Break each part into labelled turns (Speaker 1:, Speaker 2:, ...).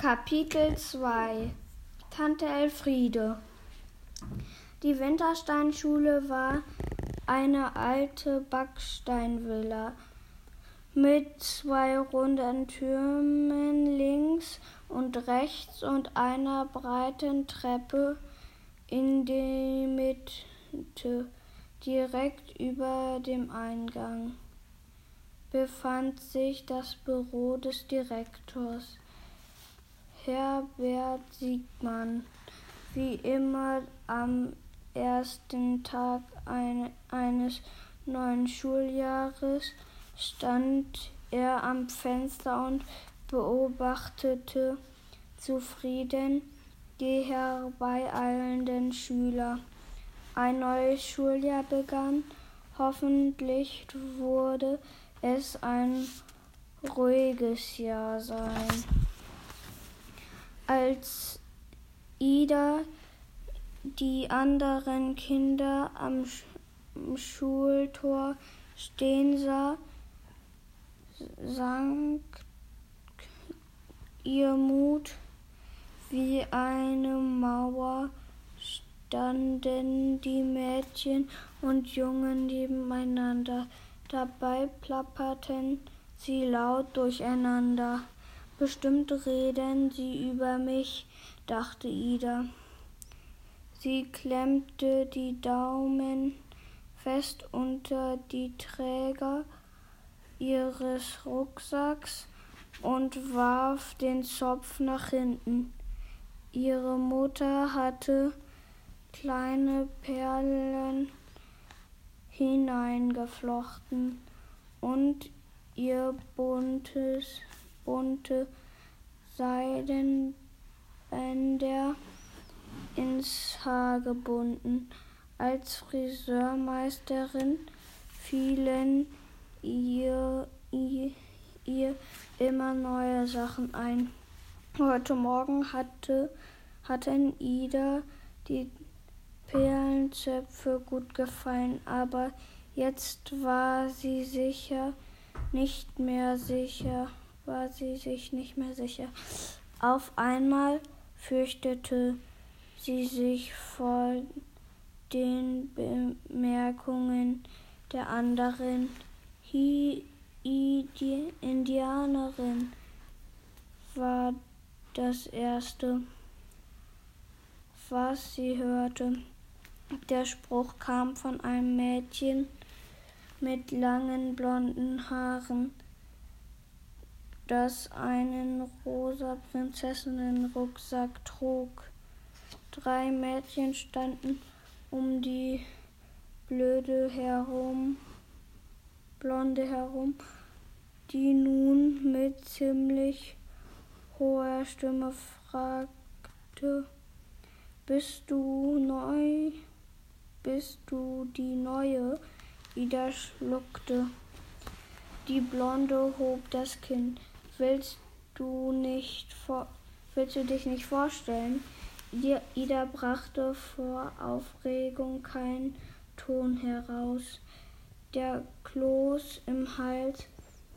Speaker 1: Kapitel 2 Tante Elfriede Die Wintersteinschule war eine alte Backsteinvilla mit zwei runden Türmen links und rechts und einer breiten Treppe in die Mitte, direkt über dem Eingang, befand sich das Büro des Direktors. Herbert Siegmann. Wie immer am ersten Tag ein, eines neuen Schuljahres stand er am Fenster und beobachtete zufrieden die herbeieilenden Schüler. Ein neues Schuljahr begann. Hoffentlich wurde es ein ruhiges Jahr sein. Als Ida die anderen Kinder am Schultor stehen sah, sank ihr Mut wie eine Mauer, standen die Mädchen und Jungen nebeneinander. Dabei plapperten sie laut durcheinander. Bestimmt reden sie über mich, dachte Ida. Sie klemmte die Daumen fest unter die Träger ihres Rucksacks und warf den Zopf nach hinten. Ihre Mutter hatte kleine Perlen hineingeflochten und ihr buntes bunte Seidenbänder ins Haar gebunden. Als Friseurmeisterin fielen ihr, ihr, ihr immer neue Sachen ein. Heute Morgen hatte, hatten Ida die Perlenzöpfe gut gefallen, aber jetzt war sie sicher nicht mehr sicher war sie sich nicht mehr sicher. Auf einmal fürchtete sie sich vor den Bemerkungen der anderen Hi die Indianerin war das erste, was sie hörte. Der Spruch kam von einem Mädchen mit langen blonden Haaren das einen rosa Prinzessinnenrucksack trug. Drei Mädchen standen um die Blöde herum, Blonde herum, die nun mit ziemlich hoher Stimme fragte, bist du neu? Bist du die Neue? Ida schluckte. Die Blonde hob das Kinn. Willst du nicht willst du dich nicht vorstellen? Ida brachte vor Aufregung keinen Ton heraus. Der Kloß im Hals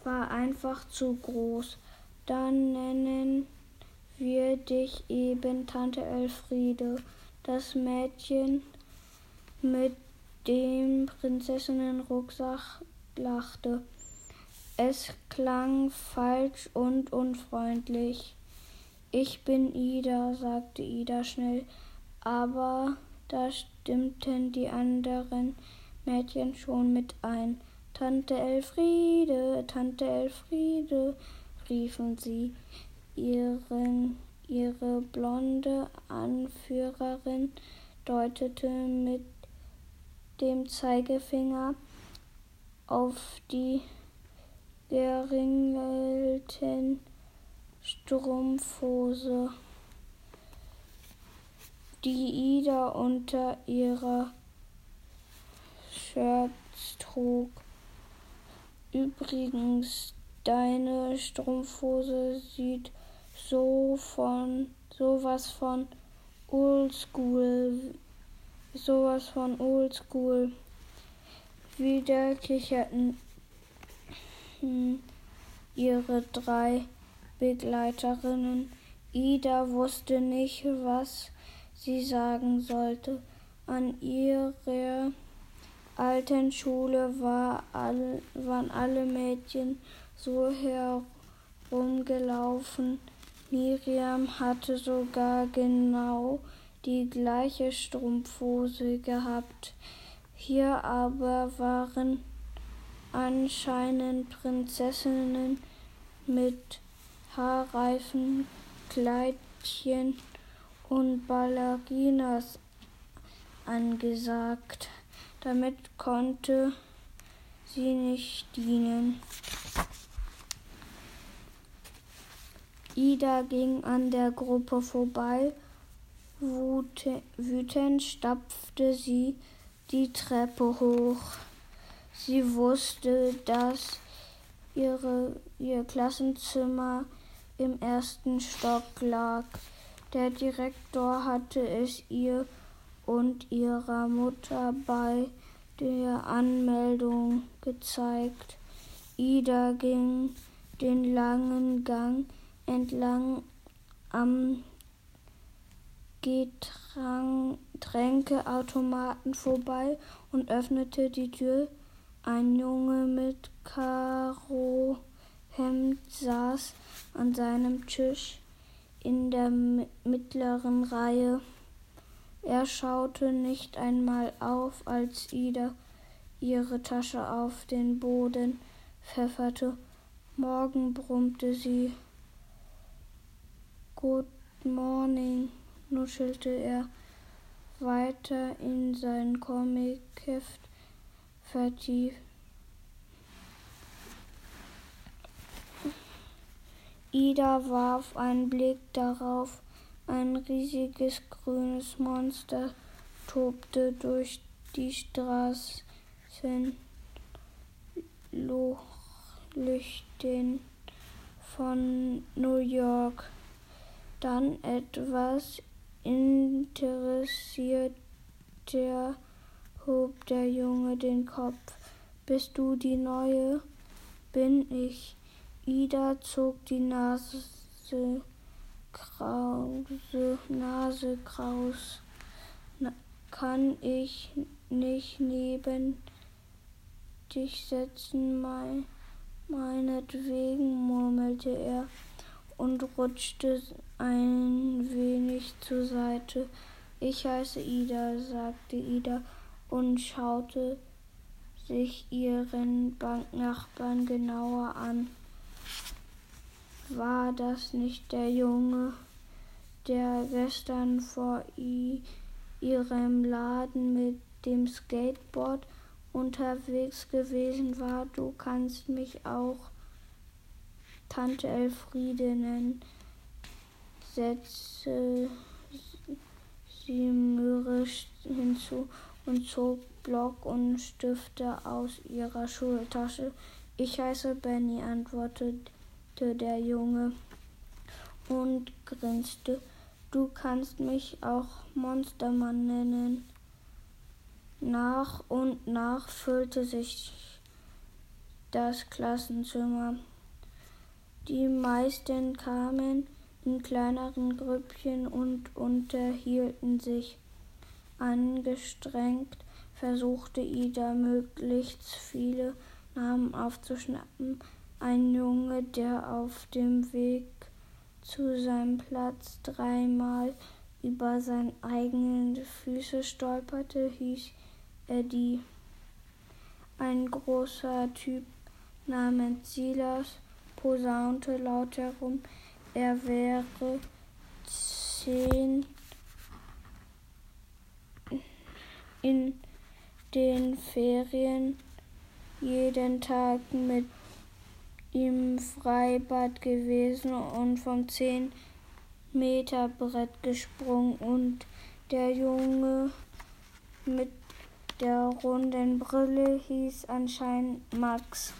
Speaker 1: war einfach zu groß. Dann nennen wir dich eben Tante Elfriede. Das Mädchen mit dem Prinzessinnenrucksack lachte. Es klang falsch und unfreundlich. Ich bin Ida, sagte Ida schnell, aber da stimmten die anderen Mädchen schon mit ein. Tante Elfriede, Tante Elfriede, riefen sie. Ihren, ihre blonde Anführerin deutete mit dem Zeigefinger auf die geringelten Strumpfhose, die Ida unter ihrer Shirts trug. Übrigens, deine Strumpfhose sieht so von sowas von oldschool, sowas von oldschool. Wieder kicherten ihre drei Begleiterinnen. Ida wusste nicht, was sie sagen sollte. An ihrer alten Schule war all, waren alle Mädchen so herumgelaufen. Miriam hatte sogar genau die gleiche Strumpfhose gehabt. Hier aber waren anscheinend Prinzessinnen mit haarreifen Kleidchen und Ballerinas angesagt. Damit konnte sie nicht dienen. Ida ging an der Gruppe vorbei. Wütend stapfte sie die Treppe hoch. Sie wusste, dass ihre, ihr Klassenzimmer im ersten Stock lag. Der Direktor hatte es ihr und ihrer Mutter bei der Anmeldung gezeigt. Ida ging den langen Gang entlang am Getränkeautomaten vorbei und öffnete die Tür. Ein Junge mit Karohemd saß an seinem Tisch in der mittleren Reihe. Er schaute nicht einmal auf, als Ida ihre Tasche auf den Boden pfefferte. Morgen brummte sie. Good morning, nuschelte er weiter in sein Comicheft vertieft. Ida warf einen Blick darauf. Ein riesiges grünes Monster tobte durch die Straßen Lichten von New York. Dann etwas interessierter hob der Junge den Kopf. Bist du die Neue? Bin ich. Ida zog die Nase krause, Nase kraus. Na, kann ich nicht neben dich setzen, mein, meinetwegen, murmelte er und rutschte ein wenig zur Seite. Ich heiße Ida, sagte Ida und schaute sich ihren Banknachbarn genauer an. War das nicht der Junge, der gestern vor ihrem Laden mit dem Skateboard unterwegs gewesen war? Du kannst mich auch Tante Elfriede nennen setzte sie mürrisch hinzu und zog Block und Stifte aus ihrer Schultasche. Ich heiße Benny, antwortete der Junge und grinste. Du kannst mich auch Monstermann nennen. Nach und nach füllte sich das Klassenzimmer. Die meisten kamen in kleineren Grüppchen und unterhielten sich. Angestrengt versuchte Ida möglichst viele Namen aufzuschnappen. Ein Junge, der auf dem Weg zu seinem Platz dreimal über seine eigenen Füße stolperte, hieß Eddie. Ein großer Typ namens Silas posaunte laut herum, er wäre zehn in den Ferien jeden Tag mit im Freibad gewesen und vom 10 Meter Brett gesprungen und der Junge mit der runden Brille hieß anscheinend Max.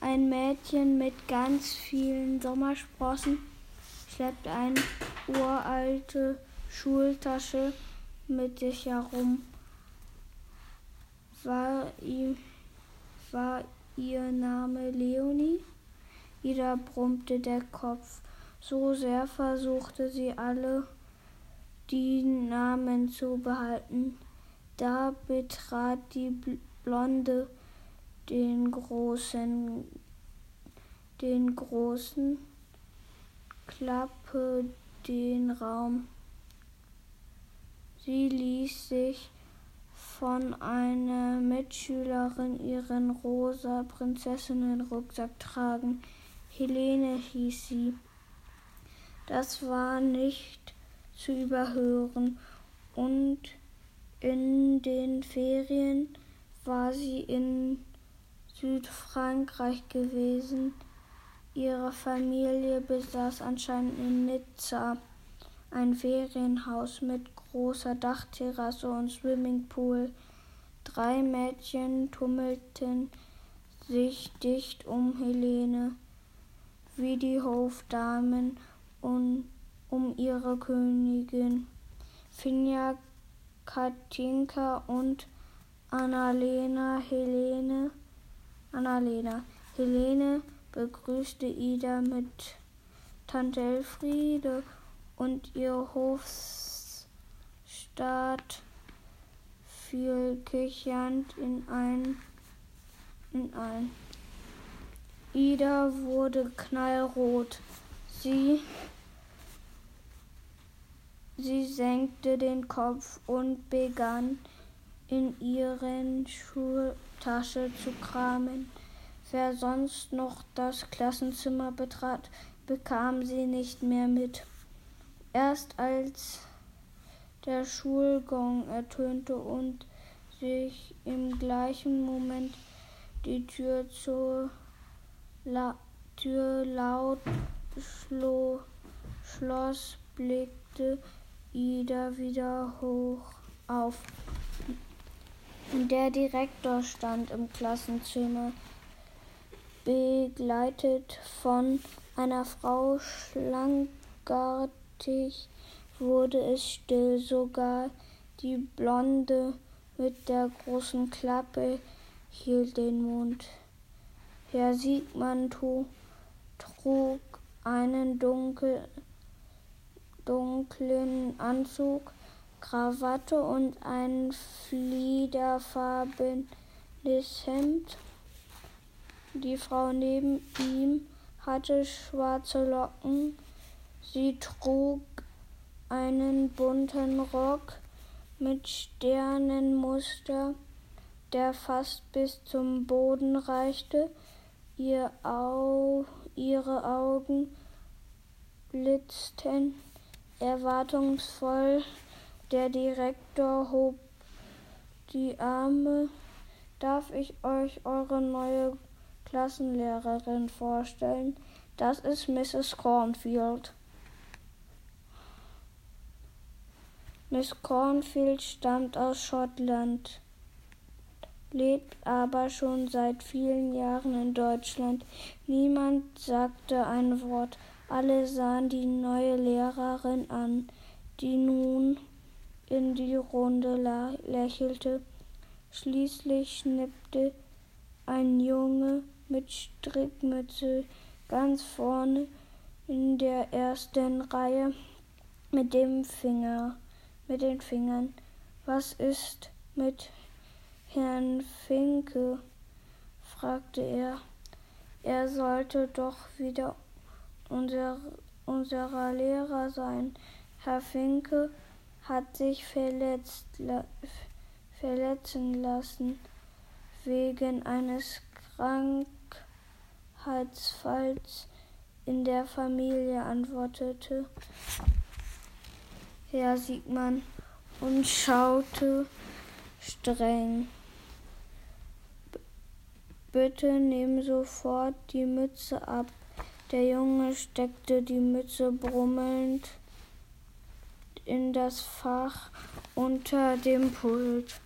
Speaker 1: Ein Mädchen mit ganz vielen Sommersprossen schleppt eine uralte Schultasche mit sich herum. War, ihm, war ihr Name Leonie? Ida brummte der Kopf. So sehr versuchte sie alle die Namen zu behalten. Da betrat die Blonde den großen, den großen Klappe den Raum. Sie ließ sich von einer Mitschülerin ihren rosa Prinzessinnenrucksack tragen. Helene hieß sie. Das war nicht zu überhören und in den Ferien war sie in Südfrankreich gewesen. Ihre Familie besaß anscheinend in Nizza ein Ferienhaus mit großer Dachterrasse und Swimmingpool. Drei Mädchen tummelten sich dicht um Helene, wie die Hofdamen und um ihre Königin. Finja, Katinka und Annalena Helene. Annalena. Helene begrüßte Ida mit Tante Elfriede und ihr Hofstaat fiel kichernd in ein, in ein. Ida wurde knallrot. Sie Sie senkte den Kopf und begann in ihren Schultasche zu kramen. Wer sonst noch das Klassenzimmer betrat, bekam sie nicht mehr mit. Erst als der Schulgong ertönte und sich im gleichen Moment die Tür zur La Tür laut schloss, blickte Ida wieder hoch auf. Der Direktor stand im Klassenzimmer, begleitet von einer Frau. Schlangartig wurde es still, sogar die Blonde mit der großen Klappe hielt den Mund. Herr Siegmann trug einen dunkel, dunklen Anzug, Krawatte und ein fliederfarbenes Hemd. Die Frau neben ihm hatte schwarze Locken. Sie trug einen bunten Rock mit Sternenmuster, der fast bis zum Boden reichte. Ihr Au ihre Augen blitzten Erwartungsvoll, der Direktor hob die Arme. Darf ich euch eure neue Klassenlehrerin vorstellen? Das ist Mrs. Cornfield. Miss Cornfield stammt aus Schottland, lebt aber schon seit vielen Jahren in Deutschland. Niemand sagte ein Wort. Alle sahen die neue Lehrerin an, die nun in die Runde lächelte. Schließlich schnippte ein Junge mit Strickmütze ganz vorne in der ersten Reihe mit dem Finger, mit den Fingern. Was ist mit Herrn Finke? fragte er. Er sollte doch wieder unser, unserer Lehrer sein. Herr Finke hat sich verletzt, verletzen lassen wegen eines Krankheitsfalls in der Familie, antwortete Herr Siegmann und schaute streng. Bitte nimm sofort die Mütze ab. Der Junge steckte die Mütze brummelnd in das Fach unter dem Pult.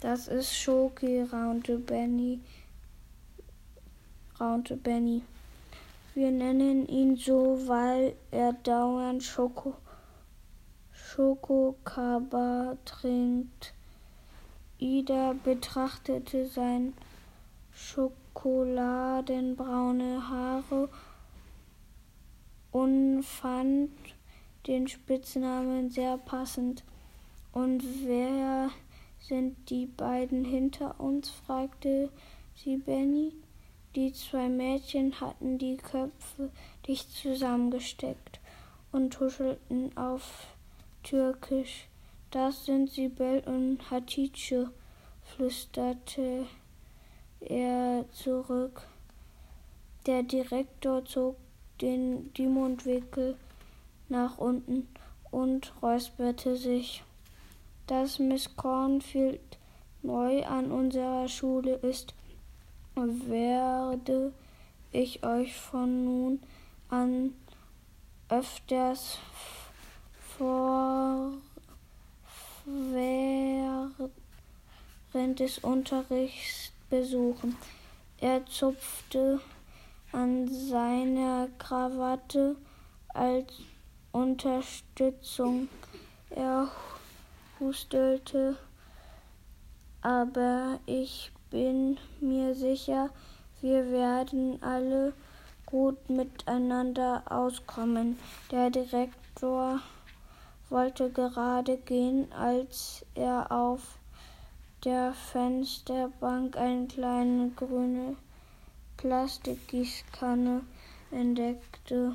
Speaker 1: Das ist Schoki, raunte Benny. raunte Benny. Wir nennen ihn so, weil er dauernd Schoko, Schokokaba trinkt. Ida betrachtete sein schokoladenbraune Haare und fand den Spitznamen sehr passend. Und wer sind die beiden hinter uns? fragte sie Benny. Die zwei Mädchen hatten die Köpfe dicht zusammengesteckt und tuschelten auf Türkisch. Das sind Sibel und Hatice, flüsterte er zurück. Der Direktor zog den, die Mundwinkel nach unten und räusperte sich. Dass Miss Cornfield neu an unserer Schule ist, werde ich euch von nun an öfters vor während des Unterrichts besuchen. Er zupfte an seiner Krawatte als Unterstützung. Er hustelte, aber ich bin mir sicher, wir werden alle gut miteinander auskommen. Der Direktor wollte gerade gehen, als er auf der Fensterbank eine kleine grüne Plastikgießkanne entdeckte.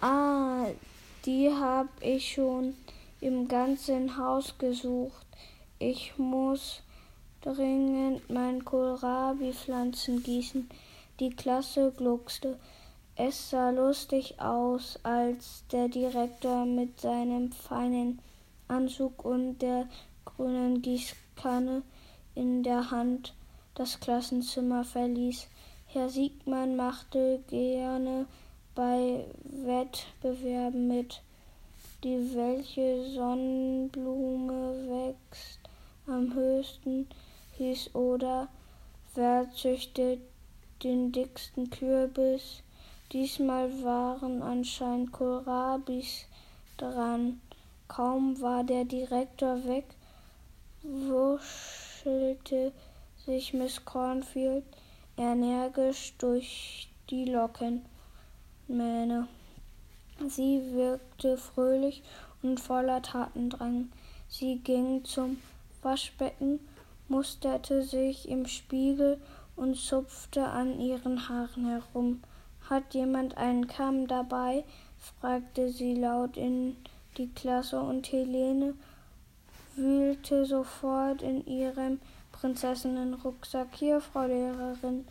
Speaker 1: Ah, die hab ich schon im ganzen Haus gesucht. Ich muss dringend mein Kohlrabi-Pflanzen gießen. Die Klasse gluckste. Es sah lustig aus, als der Direktor mit seinem feinen Anzug und der grünen Gießkanne in der Hand das Klassenzimmer verließ. Herr Siegmann machte gerne bei Wettbewerben mit. Die welche Sonnenblume wächst am höchsten hieß oder wer züchtet den dicksten Kürbis Diesmal waren anscheinend Kohlrabis dran. Kaum war der Direktor weg, wuschelte sich Miss Cornfield energisch durch die Lockenmähne. Sie wirkte fröhlich und voller Tatendrang. Sie ging zum Waschbecken, musterte sich im Spiegel und zupfte an ihren Haaren herum. Hat jemand einen Kamm dabei? fragte sie laut in die Klasse und Helene wühlte sofort in ihrem Prinzessinnenrucksack. Hier, Frau Lehrerin.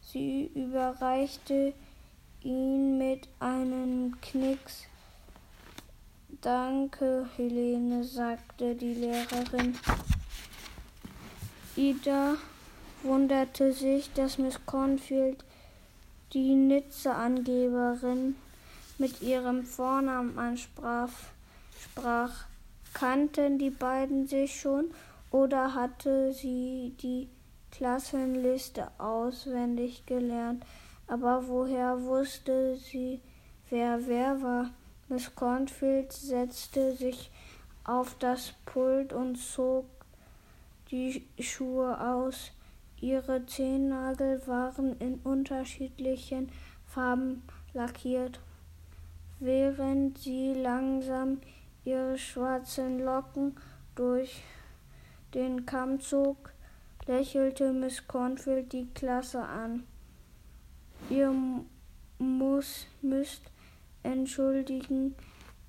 Speaker 1: Sie überreichte ihn mit einem Knicks. Danke, Helene, sagte die Lehrerin. Ida wunderte sich, dass Miss Cornfield die Nizza-Angeberin mit ihrem Vornamen ansprach. Sprach. Kannten die beiden sich schon oder hatte sie die Klassenliste auswendig gelernt? Aber woher wusste sie, wer wer war? Miss Cornfield setzte sich auf das Pult und zog die Schuhe aus. Ihre Zehennagel waren in unterschiedlichen Farben lackiert, während sie langsam ihre schwarzen Locken durch den Kamm zog, lächelte Miss Cornfield die Klasse an. Ihr muss, müsst entschuldigen,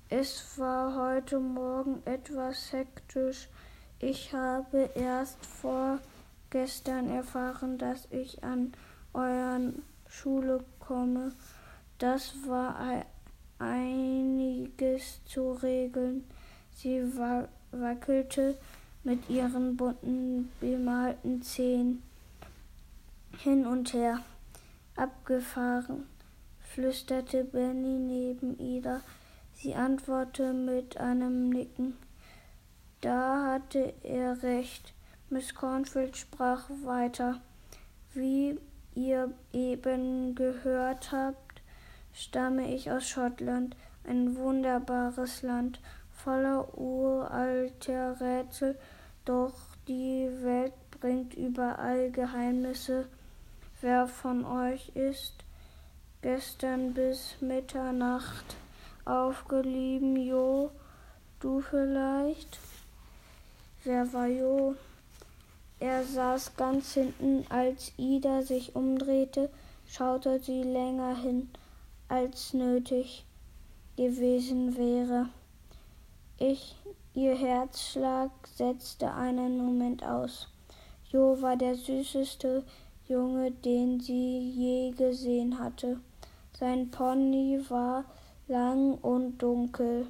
Speaker 1: es war heute Morgen etwas hektisch. Ich habe erst vor gestern erfahren, dass ich an euren Schule komme. Das war einiges zu regeln. Sie wackelte mit ihren bunten bemalten Zehen hin und her. Abgefahren, flüsterte Benny neben Ida. Sie antwortete mit einem Nicken. Da hatte er recht. Miss Cornfield sprach weiter. Wie ihr eben gehört habt, stamme ich aus Schottland, ein wunderbares Land, voller uralter Rätsel, doch die Welt bringt überall Geheimnisse. Wer von euch ist gestern bis Mitternacht aufgeblieben, Jo? Du vielleicht? Wer war Jo? Er saß ganz hinten, als Ida sich umdrehte, schaute sie länger hin, als nötig gewesen wäre. Ich, ihr Herzschlag setzte einen Moment aus. Jo war der süßeste Junge, den sie je gesehen hatte. Sein Pony war lang und dunkel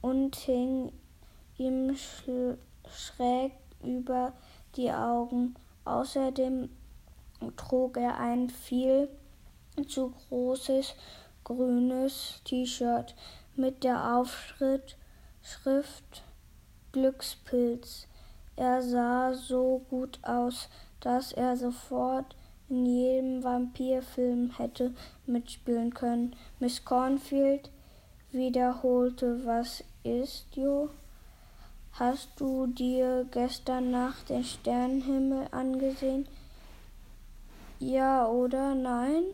Speaker 1: und hing ihm schräg über die Augen. Außerdem trug er ein viel zu großes grünes T-Shirt mit der Aufschrift Schrift Glückspilz. Er sah so gut aus, dass er sofort in jedem Vampirfilm hätte mitspielen können. Miss Cornfield wiederholte, was ist, Jo? Hast du dir gestern Nacht den Sternenhimmel angesehen? Ja oder nein?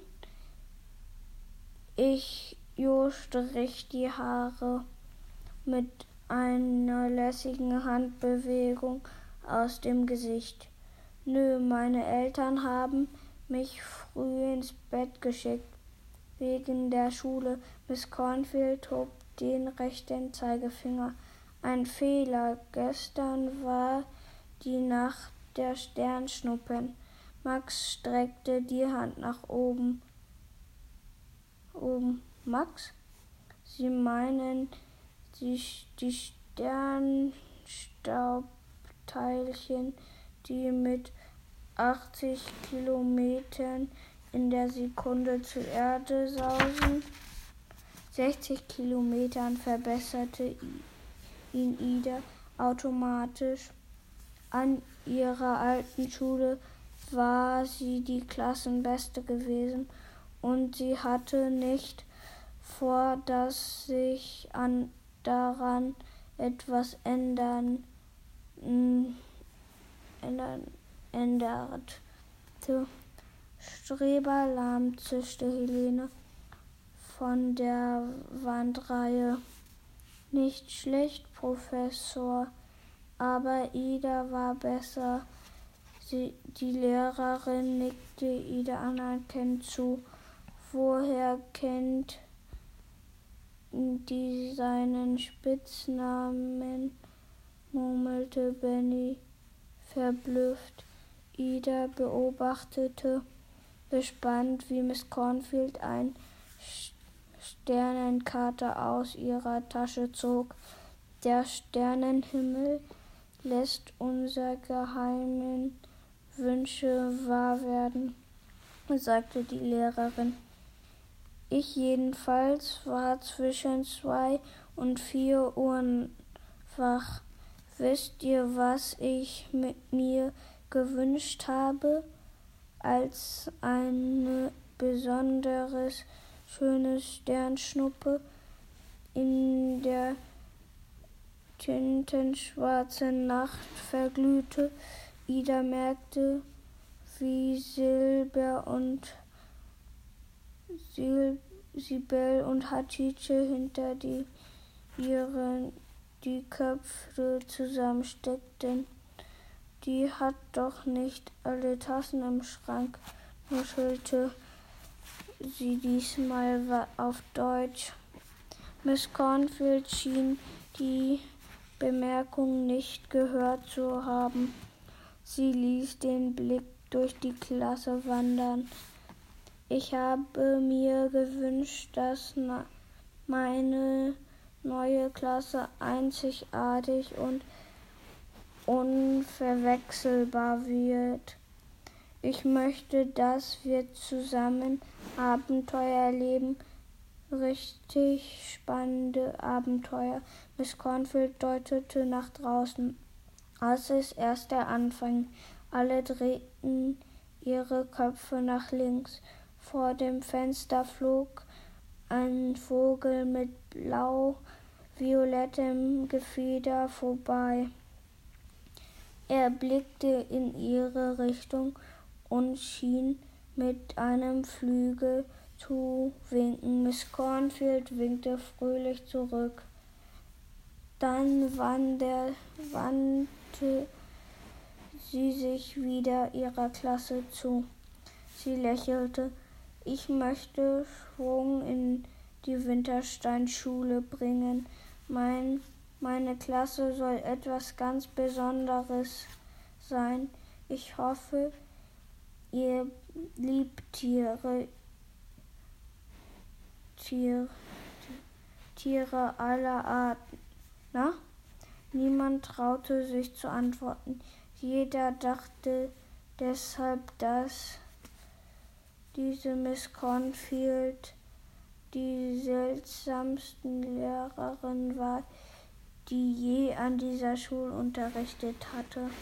Speaker 1: Ich, Jo, strich die Haare mit einer lässigen Handbewegung aus dem Gesicht. Nö, meine Eltern haben mich früh ins Bett geschickt. Wegen der Schule. Miss Cornfield hob den rechten Zeigefinger. Ein Fehler. Gestern war die Nacht der Sternschnuppen. Max streckte die Hand nach oben. Oben. Max? Sie meinen die, die Sternstaubteilchen, die mit 80 Kilometern in der Sekunde zur Erde sausen? 60 Kilometern verbesserte ihn Ida automatisch. An ihrer alten Schule war sie die Klassenbeste gewesen und sie hatte nicht vor, dass sich an daran etwas ändern, ändern änderte. Streberlahm zischte Helene von der Wandreihe. Nicht schlecht, Professor, aber Ida war besser. Sie, die Lehrerin nickte Ida anerkennend zu. Woher kennt die seinen Spitznamen? murmelte Benny verblüfft. Ida beobachtete gespannt, wie Miss Cornfield ein Sternenkater aus ihrer Tasche zog. Der Sternenhimmel lässt unsere geheimen Wünsche wahr werden, sagte die Lehrerin. Ich jedenfalls war zwischen zwei und vier Uhr wach. Wisst ihr, was ich mit mir gewünscht habe? Als eine besonderes schöne Sternschnuppe in der tintenschwarzen Nacht verglühte. Ida merkte, wie Silber und Sil Sibel und Hatice hinter die ihren die Köpfe zusammensteckten. Die hat doch nicht alle Tassen im Schrank, nuschelte sie diesmal auf Deutsch. Miss Cornfield schien die Bemerkung nicht gehört zu haben. Sie ließ den Blick durch die Klasse wandern. Ich habe mir gewünscht, dass meine neue Klasse einzigartig und unverwechselbar wird. Ich möchte, dass wir zusammen Abenteuer erleben, richtig spannende Abenteuer. Miss Cornfield deutete nach draußen. Das ist erst der Anfang. Alle drehten ihre Köpfe nach links. Vor dem Fenster flog ein Vogel mit blau-violettem Gefieder vorbei. Er blickte in ihre Richtung und schien mit einem Flügel zuwinken. Miss Cornfield winkte fröhlich zurück. Dann wandte sie sich wieder ihrer Klasse zu. Sie lächelte. Ich möchte Schwung in die Wintersteinschule bringen. Mein, meine Klasse soll etwas ganz Besonderes sein. Ich hoffe, ihr liebt Tiere, Tier, Tiere aller Arten. Na? Niemand traute sich zu antworten. Jeder dachte deshalb, dass diese Miss Cornfield die seltsamsten Lehrerin war, die je an dieser Schule unterrichtet hatte.